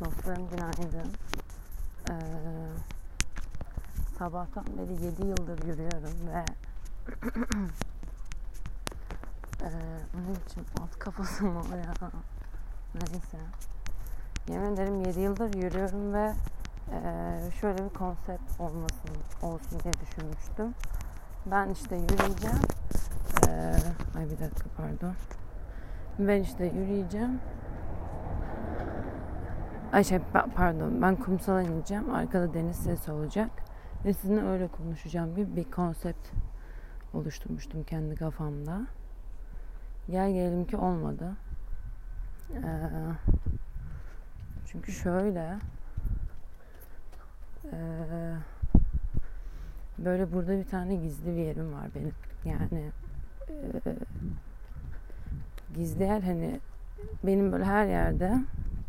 Dostlarım günaydın. Ee, sabahtan beri 7 yıldır yürüyorum ve ee, ne biçim alt kafası mı o ya? Neyse. Yemin ederim 7 yıldır yürüyorum ve ee, şöyle bir konsept olmasın olsun diye düşünmüştüm. Ben işte yürüyeceğim. Ee, ay bir dakika pardon. Ben işte yürüyeceğim. Ay şey pardon ben kumsala ineceğim. Arkada deniz sesi olacak. Ve sizinle öyle konuşacağım gibi bir konsept oluşturmuştum kendi kafamda. Gel gelelim ki olmadı. Ee, çünkü şöyle e, böyle burada bir tane gizli bir yerim var benim. Yani e, gizli yer hani benim böyle her yerde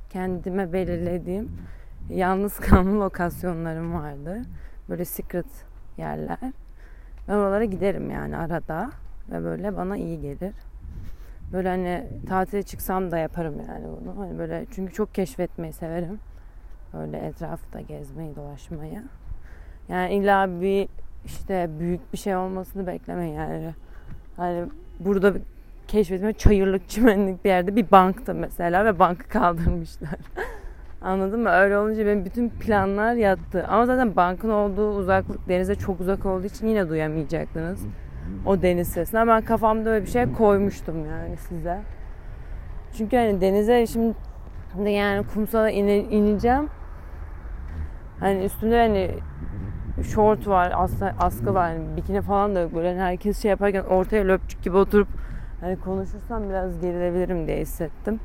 kendime belirlediğim yalnız kalma lokasyonlarım vardı. Böyle secret yerler. Ben oralara giderim yani arada ve böyle bana iyi gelir. Böyle hani tatile çıksam da yaparım yani bunu. Hani böyle çünkü çok keşfetmeyi severim. Böyle etrafta gezmeyi, dolaşmayı. Yani illa bir işte büyük bir şey olmasını beklemeyin yani. Hani burada keşfetme çayırlık çimenlik bir yerde bir bankta mesela ve bankı kaldırmışlar. Anladın mı? Öyle olunca benim bütün planlar yattı. Ama zaten bankın olduğu uzaklık denize çok uzak olduğu için yine duyamayacaktınız. O deniz sesini. Ben kafamda öyle bir şey koymuştum yani size. Çünkü hani denize şimdi yani kumsala ine, ineceğim. Hani üstünde hani şort var, askı var, yani bikini falan da yok. Böyle hani herkes şey yaparken ortaya löpçük gibi oturup hani konuşursam biraz gerilebilirim diye hissettim.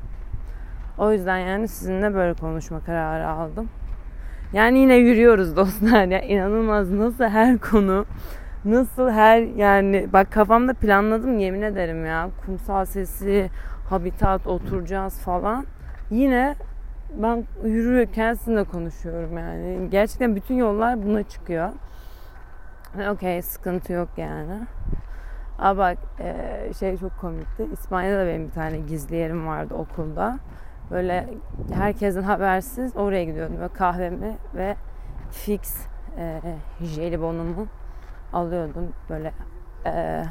O yüzden yani sizinle böyle konuşma kararı aldım. Yani yine yürüyoruz dostlar ya. İnanılmaz. Nasıl her konu nasıl her yani bak kafamda planladım yemin ederim ya. Kumsal sesi habitat oturacağız falan. Yine ben yürürken sizinle konuşuyorum yani. Gerçekten bütün yollar buna çıkıyor. Okey sıkıntı yok yani Aa bak e, şey çok komikti. İspanya'da da benim bir tane gizli yerim vardı okulda. Böyle herkesin habersiz oraya gidiyordum. Böyle kahvemi ve fix e, jelibonumu alıyordum. Böyle e,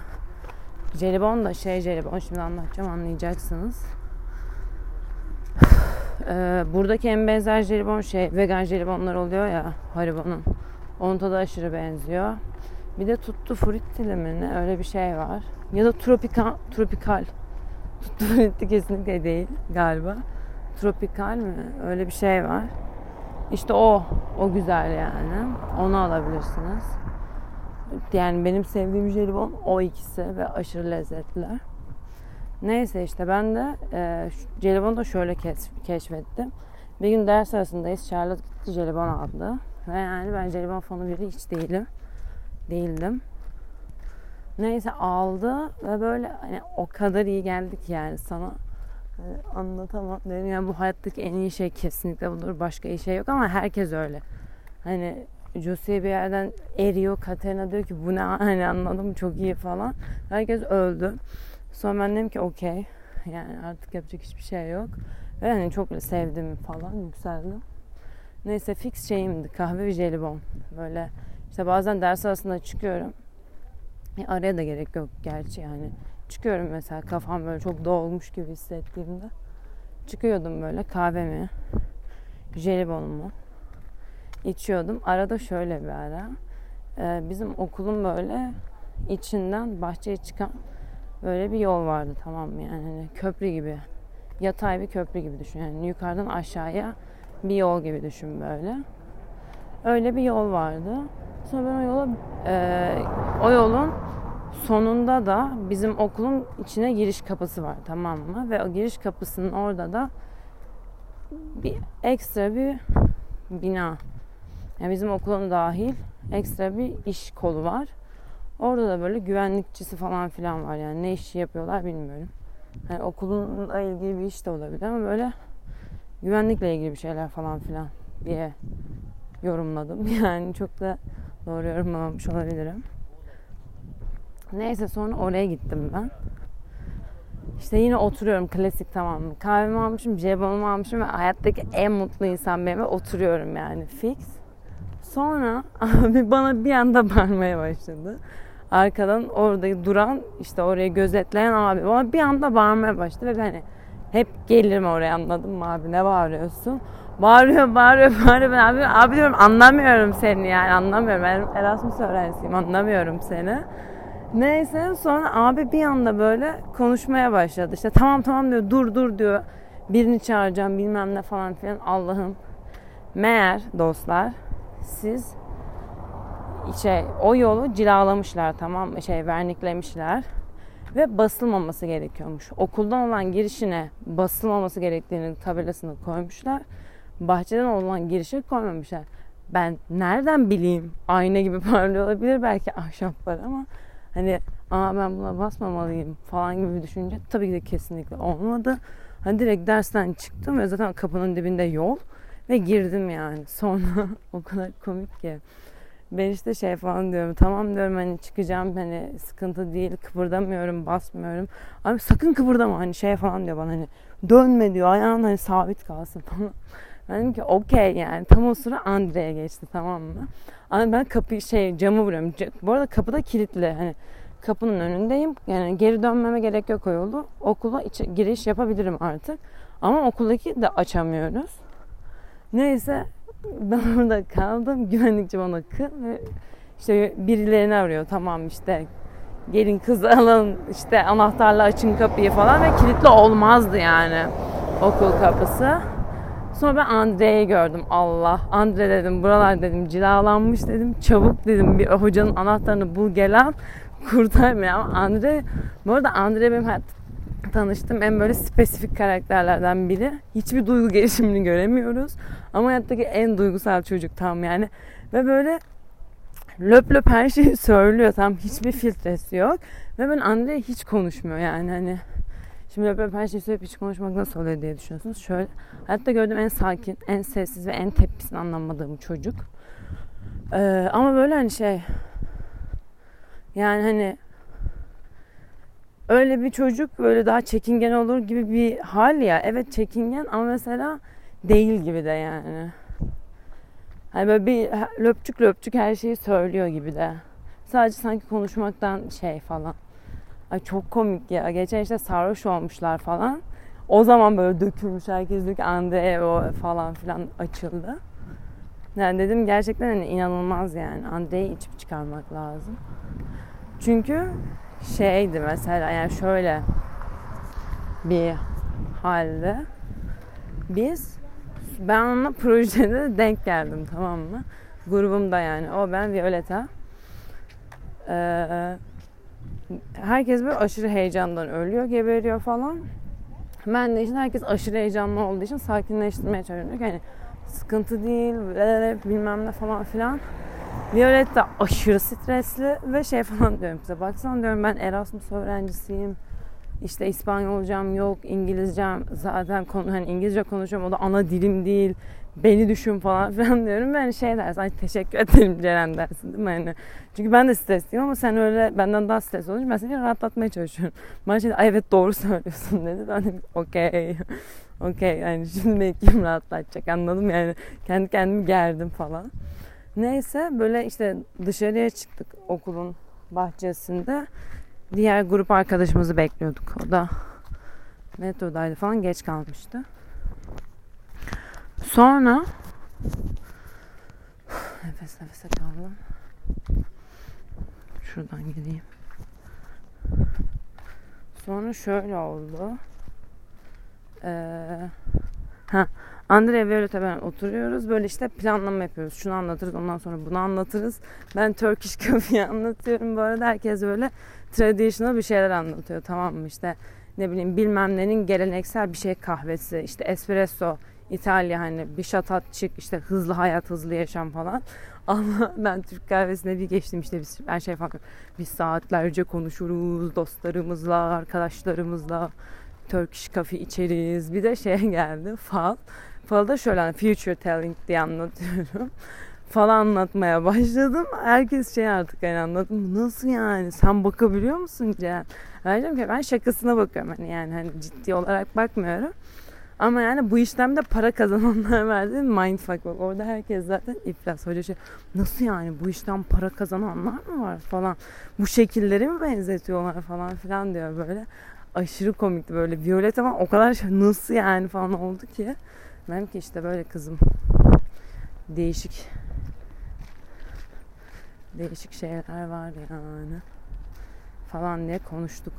jelibon da şey jelibon şimdi anlatacağım anlayacaksınız. E, buradaki en benzer jelibon şey vegan jelibonlar oluyor ya Haribo'nun. Onun tadı aşırı benziyor. Bir de tuttu frutti mi öyle bir şey var. Ya da tropikal, tropikal. Tuttu frutti kesinlikle değil galiba. Tropikal mi? Öyle bir şey var. İşte o, o güzel yani. Onu alabilirsiniz. Yani benim sevdiğim jelibon o ikisi ve aşırı lezzetliler. Neyse işte ben de e, jelibonu da şöyle keşfettim. Bir gün ders arasındayız. Charlotte gitti jelibon aldı. Ve yani ben jelibon fanı biri hiç değilim değildim. Neyse aldı ve böyle hani o kadar iyi geldik yani sana hani anlatamam dedim. Yani bu hayattaki en iyi şey kesinlikle budur. Başka iyi şey yok ama herkes öyle. Hani Josie bir yerden eriyor. Katerina diyor ki bu ne? Hani anladım çok iyi falan. Herkes öldü. Sonra ben dedim ki okey. Yani artık yapacak hiçbir şey yok. Ve hani çok sevdim falan yükseldim. Neyse fix şeyimdi. Kahve ve jelibon. Böyle işte bazen ders arasında çıkıyorum. E, araya da gerek yok gerçi yani. Çıkıyorum mesela kafam böyle çok dolmuş gibi hissettiğimde. Çıkıyordum böyle kahvemi, jelibonumu içiyordum. Arada şöyle bir ara. E, bizim okulun böyle içinden bahçeye çıkan böyle bir yol vardı tamam mı? Yani hani köprü gibi. Yatay bir köprü gibi düşün. Yani yukarıdan aşağıya bir yol gibi düşün böyle. Öyle bir yol vardı. Sonra ben o yola e, o yolun sonunda da bizim okulun içine giriş kapısı var tamam mı? Ve o giriş kapısının orada da bir ekstra bir bina. Yani bizim okulun dahil ekstra bir iş kolu var. Orada da böyle güvenlikçisi falan filan var yani ne işi yapıyorlar bilmiyorum. Yani okulunla ilgili bir iş de olabilir ama böyle güvenlikle ilgili bir şeyler falan filan diye yorumladım. Yani çok da Doğru yorumlamamış olabilirim. Neyse sonra oraya gittim ben. İşte yine oturuyorum klasik tamam mı? Kahvemi almışım, jelibonu almışım ve hayattaki en mutlu insan benim ve oturuyorum yani fix. Sonra abi bana bir anda bağırmaya başladı. Arkadan orada duran işte orayı gözetleyen abi bana bir anda bağırmaya başladı ve hani hep gelirim oraya anladın mı abi ne bağırıyorsun? Bağırıyor bağırıyor bağırıyor ben abi, abi diyorum anlamıyorum seni yani anlamıyorum ben Erasmus öğrencisiyim anlamıyorum seni. Neyse sonra abi bir anda böyle konuşmaya başladı. İşte tamam tamam diyor dur dur diyor. Birini çağıracağım bilmem ne falan filan. Allah'ım. Meğer dostlar siz şey o yolu cilalamışlar tamam? Şey verniklemişler ve basılmaması gerekiyormuş. Okuldan olan girişine basılmaması gerektiğini tabelasını koymuşlar. Bahçeden olan girişe koymamışlar. Ben nereden bileyim? Ayna gibi parlıyor olabilir belki ahşaplar ama hani aa ben buna basmamalıyım falan gibi bir düşünce tabii ki de kesinlikle olmadı. Hani direkt dersten çıktım ve zaten kapının dibinde yol ve girdim yani. Sonra o kadar komik ki. Ben işte şey falan diyorum. Tamam diyorum hani çıkacağım hani sıkıntı değil. Kıpırdamıyorum, basmıyorum. Abi sakın kıpırdama hani şey falan diyor bana hani dönme diyor. Ayağın hani sabit kalsın falan. Ben dedim ki okey yani. Tam o sıra Andre'ye geçti tamam mı? Ama ben kapıyı şey camı vuruyorum. Bu arada kapı da kilitli. Hani kapının önündeyim. Yani geri dönmeme gerek yok o yolu. Okula içi, giriş yapabilirim artık. Ama okuldaki de açamıyoruz. Neyse ben orada kaldım. Güvenlikçi bana kıl ve işte birilerini arıyor. Tamam işte gelin kızı alın işte anahtarla açın kapıyı falan ve kilitli olmazdı yani okul kapısı. Sonra ben Andre'yi gördüm. Allah. Andre dedim buralar dedim cilalanmış dedim. Çabuk dedim bir hocanın anahtarını bul gel al. Kurtar beni. Ama Andre bu arada Andre benim hayat tanıştığım en böyle spesifik karakterlerden biri. Hiçbir duygu gelişimini göremiyoruz. Ama hayattaki en duygusal çocuk tam yani. Ve böyle löp löp her şeyi söylüyor. Tam hiçbir filtresi yok. Ve ben Andre hiç konuşmuyor yani hani Şimdi löp her şeyi söyleyip hiç konuşmak nasıl oluyor diye düşünüyorsunuz. Şöyle hayatta gördüğüm en sakin, en sessiz ve en tepkisini anlamadığım çocuk. Ee, ama böyle hani şey yani hani öyle bir çocuk böyle daha çekingen olur gibi bir hal ya. Evet çekingen ama mesela değil gibi de yani. Hani böyle bir löpçük löpçük her şeyi söylüyor gibi de. Sadece sanki konuşmaktan şey falan. Ay çok komik ya. Geçen işte sarhoş olmuşlar falan. O zaman böyle dökülmüş herkes diyor ki o falan filan açıldı. Yani dedim gerçekten hani inanılmaz yani. Andre'yi içip çıkarmak lazım. Çünkü şeydi mesela yani şöyle bir halde biz ben onunla projede denk geldim tamam mı? Grubumda yani. O ben Violeta. Ee, herkes böyle aşırı heyecandan ölüyor, geberiyor falan. Ben de işte herkes aşırı heyecanlı olduğu için sakinleştirmeye çalışıyorum. Yani sıkıntı değil, bilmem ne falan filan. Violet de aşırı stresli ve şey falan diyorum size. Baksana diyorum ben Erasmus öğrencisiyim. İşte İspanyolcam yok, İngilizcem zaten konu hani İngilizce konuşuyorum o da ana dilim değil. Beni düşün falan filan diyorum. Ben şey dersin, ay teşekkür ederim Ceren dersin değil mi? Yani, çünkü ben de stresliyim ama sen öyle benden daha stres olunca ben seni rahatlatmaya çalışıyorum. Bana şey ay evet doğru söylüyorsun dedi. Ben de okey. okey yani şimdi beni kim rahatlatacak anladım yani. Kendi kendimi gerdim falan. Neyse böyle işte dışarıya çıktık okulun bahçesinde. Diğer grup arkadaşımızı bekliyorduk. O da metrodaydı falan geç kalmıştı. Sonra nefes nefese kaldım. Şuradan gideyim. Sonra şöyle oldu. Ee, ha, Andre ve Violeta ben oturuyoruz. Böyle işte planlama yapıyoruz. Şunu anlatırız ondan sonra bunu anlatırız. Ben Turkish Coffee'yi anlatıyorum. Bu arada herkes böyle traditional bir şeyler anlatıyor. Tamam mı? İşte ne bileyim bilmem nenin geleneksel bir şey kahvesi. işte espresso İtalya hani bir şatat çık işte hızlı hayat hızlı yaşam falan. Ama ben Türk kahvesine bir geçtim işte biz, ben şey falan biz saatlerce konuşuruz dostlarımızla arkadaşlarımızla Turkish Coffee içeriz. Bir de şey geldi fal. Falda şöyle hani future telling diye anlatıyorum. falan anlatmaya başladım. Herkes şey artık hani anladım. Nasıl yani? Sen bakabiliyor musun Cem? Ben dedim ki ben şakasına bakıyorum. Hani yani hani ciddi olarak bakmıyorum. Ama yani bu işlemde para kazananlar verdi. Mindfuck bak. Orada herkes zaten iflas. Hoca şey nasıl yani bu işten para kazananlar mı var falan. Bu şekilleri mi benzetiyorlar falan filan diyor böyle. Aşırı komikti böyle. Violet ama o kadar şey nasıl yani falan oldu ki. Ben ki işte böyle kızım. Değişik değişik şeyler var yani falan diye konuştuk.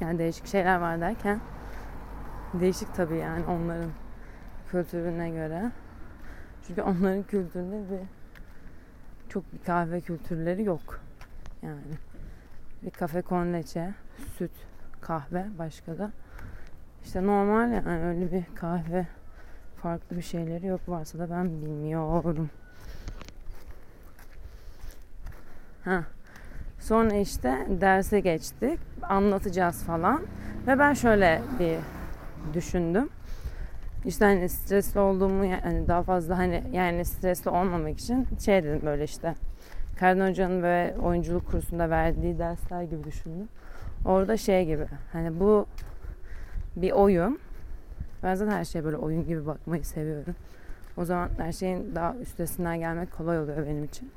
Yani değişik şeyler var derken değişik tabii yani onların kültürüne göre. Çünkü onların kültüründe bir çok bir kahve kültürleri yok. Yani bir kafe con süt, kahve başka da. İşte normal yani öyle bir kahve farklı bir şeyleri yok varsa da ben bilmiyorum. Ha. Sonra işte derse geçtik. Anlatacağız falan. Ve ben şöyle bir düşündüm. İşte hani stresli olduğumu yani daha fazla hani yani stresli olmamak için şey dedim böyle işte Kardin Hoca'nın ve oyunculuk kursunda verdiği dersler gibi düşündüm. Orada şey gibi hani bu bir oyun. Ben zaten her şeye böyle oyun gibi bakmayı seviyorum. O zaman her şeyin daha üstesinden gelmek kolay oluyor benim için.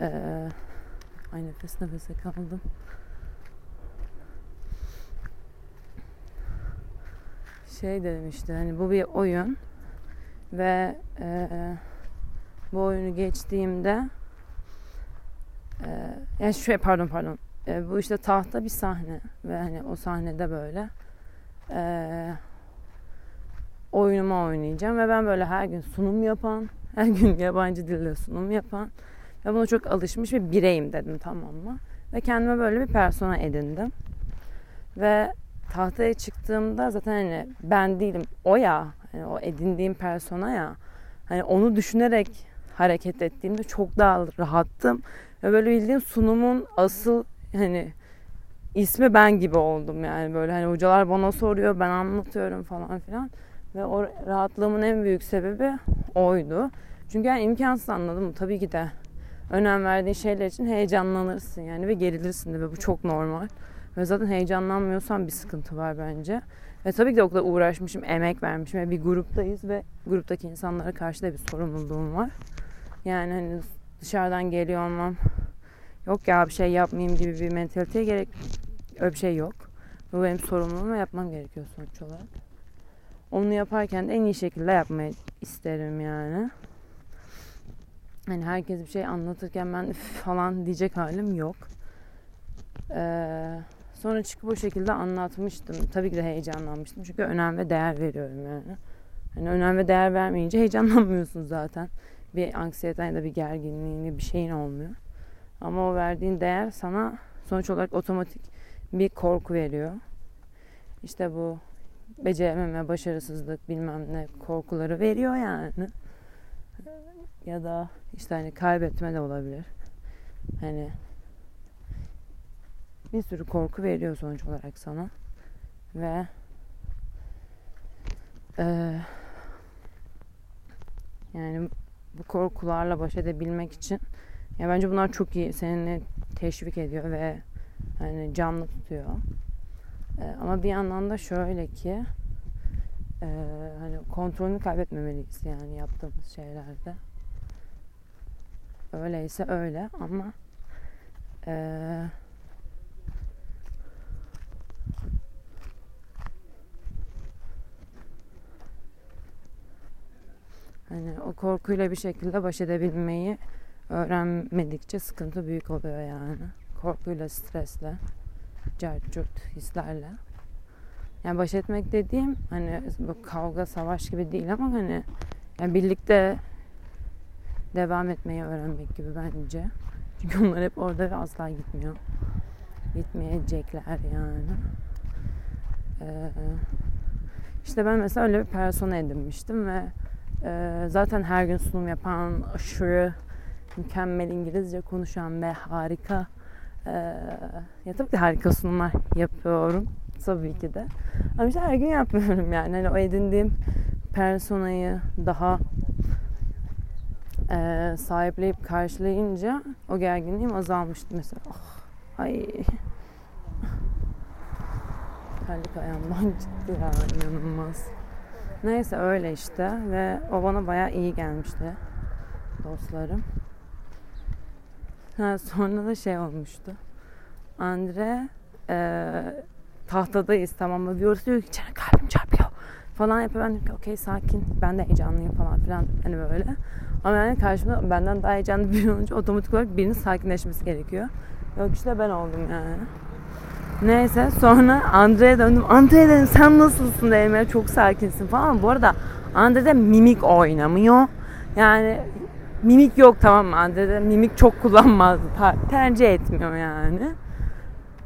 Ee, ay nefes nefese kaldım. Şey dedim işte hani bu bir oyun ve e, bu oyunu geçtiğimde e, yani şöyle pardon pardon e, bu işte tahta bir sahne ve hani o sahnede böyle e, oyunumu oynayacağım ve ben böyle her gün sunum yapan her gün yabancı dilde sunum yapan ve buna çok alışmış bir bireyim dedim tamam mı? Ve kendime böyle bir persona edindim. Ve tahtaya çıktığımda zaten hani ben değilim o ya hani o edindiğim persona ya hani onu düşünerek hareket ettiğimde çok daha rahattım ve böyle bildiğin sunumun asıl hani ismi ben gibi oldum yani böyle hani hocalar bana soruyor ben anlatıyorum falan filan ve o rahatlığımın en büyük sebebi oydu. Çünkü yani imkansız anladım tabii ki de önem verdiğin şeyler için heyecanlanırsın yani ve gerilirsin de ve bu çok normal. Ve zaten heyecanlanmıyorsan bir sıkıntı var bence. Ve tabii ki de o kadar uğraşmışım, emek vermişim ve bir gruptayız ve gruptaki insanlara karşı da bir sorumluluğum var. Yani hani dışarıdan geliyor olmam yok ya bir şey yapmayayım gibi bir mentaliteye gerek öyle bir şey yok. Bu benim sorumluluğum ve yapmam gerekiyor sonuç olarak. Onu yaparken de en iyi şekilde yapmayı isterim yani. Hani herkes bir şey anlatırken ben falan diyecek halim yok. Ee, sonra çıkıp o şekilde anlatmıştım. Tabii ki de heyecanlanmıştım. Çünkü önem ve değer veriyorum yani. Hani önem ve değer vermeyince heyecanlanmıyorsun zaten. Bir anksiyeten ya da bir gerginliğin bir şeyin olmuyor. Ama o verdiğin değer sana sonuç olarak otomatik bir korku veriyor. İşte bu becerememe, başarısızlık bilmem ne korkuları veriyor yani. Ya da işte hani kaybetme de olabilir. Hani bir sürü korku veriyor sonuç olarak sana. Ve e, yani bu korkularla baş edebilmek için ya bence bunlar çok iyi seni teşvik ediyor ve hani canlı tutuyor. E, ama bir yandan da şöyle ki e, hani kontrolünü kaybetmemeliyiz yani yaptığımız şeylerde. Öyleyse öyle ama eee Hani o korkuyla bir şekilde baş edebilmeyi öğrenmedikçe sıkıntı büyük oluyor yani. Korkuyla, stresle, carcut hislerle. Yani baş etmek dediğim hani bu kavga, savaş gibi değil ama hani yani birlikte devam etmeyi öğrenmek gibi bence. Çünkü onlar hep orada ve asla gitmiyor. Gitmeyecekler yani. Ee, işte ben mesela öyle bir persona edinmiştim ve e, zaten her gün sunum yapan aşırı mükemmel İngilizce konuşan ve harika ya tabii ki harika sunumlar yapıyorum tabii ki de. Ama işte her gün yapmıyorum yani. Hani o edindiğim personayı daha e, sahipleyip karşılayınca o gerginliğim azalmıştı mesela. Oh, ay. Terlik ayağımdan çıktı ya inanılmaz. Neyse öyle işte ve o bana bayağı iyi gelmişti dostlarım. Ha, sonra da şey olmuştu. Andre e, tahtadayız tamam mı? Diyoruz diyor ki içeri kalbim çarpıyor falan yapıyor. Ben diyorum ki okey sakin ben de heyecanlıyım falan filan hani böyle. Ama yani karşımda benden daha heyecanlı biri olunca otomatik olarak birinin sakinleşmesi gerekiyor. Yok işte ben oldum yani. Neyse sonra Andre'ye döndüm. Andre dedim sen nasılsın dedim ya çok sakinsin falan. Bu arada Andre'de mimik oynamıyor. Yani mimik yok tamam mı Andre'de mimik çok kullanmazdı. Tercih etmiyor yani.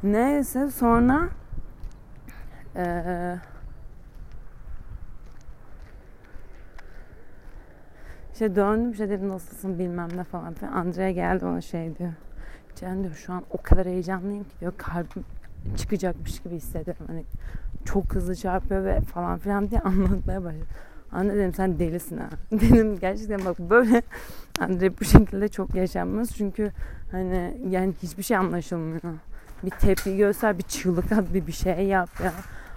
Neyse sonra ee, işte döndüm işte dedim nasılsın bilmem ne falan filan. Andrea geldi ona şey diyor. Cem diyor şu an o kadar heyecanlıyım ki diyor kalbim çıkacakmış gibi hissediyorum. Hani çok hızlı çarpıyor ve falan filan diye anlatmaya başladı. Anne dedim sen delisin ha. Dedim gerçekten bak böyle Andre bu şekilde çok yaşanmaz. Çünkü hani yani hiçbir şey anlaşılmıyor. Bir tepki göster, bir çığlık at, bir bir şey yap ya.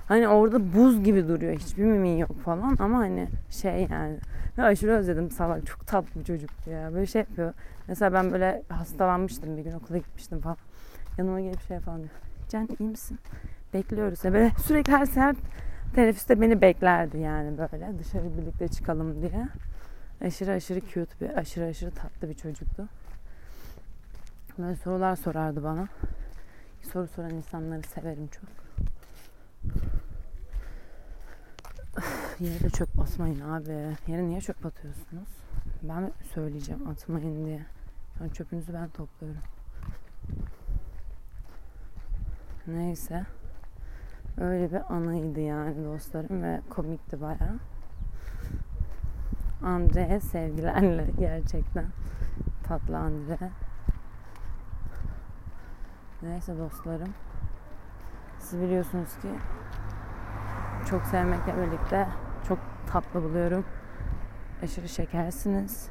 Hani orada buz gibi duruyor. Hiçbir mimin yok falan ama hani şey yani. Ve aşırı özledim salak. Çok tatlı bir çocuktu ya. Böyle şey yapıyor. Mesela ben böyle hastalanmıştım bir gün okula gitmiştim falan. Yanıma gelip şey falan diyor. Can iyi misin? Bekliyoruz. Ya böyle sürekli her sefer teneffüste beni beklerdi yani böyle. Dışarı birlikte çıkalım diye. Aşırı aşırı cute bir, aşırı aşırı tatlı bir çocuktu. Böyle sorular sorardı bana. Soru soran insanları severim çok. Yere de çöp atmayın abi. Yere niye çöp atıyorsunuz? Ben söyleyeceğim atmayın diye. Sonra çöpünüzü ben topluyorum. Neyse. Öyle bir anıydı yani dostlarım ve komikti baya. Andre sevgilerle gerçekten. Tatlı Andre. Neyse dostlarım. Siz biliyorsunuz ki çok sevmekle birlikte çok tatlı buluyorum. Aşırı şekersiniz.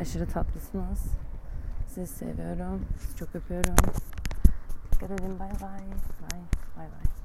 Aşırı tatlısınız. Sizi seviyorum. Sizi çok öpüyorum. Dikkat edin. Bay bay. Bay bay bay.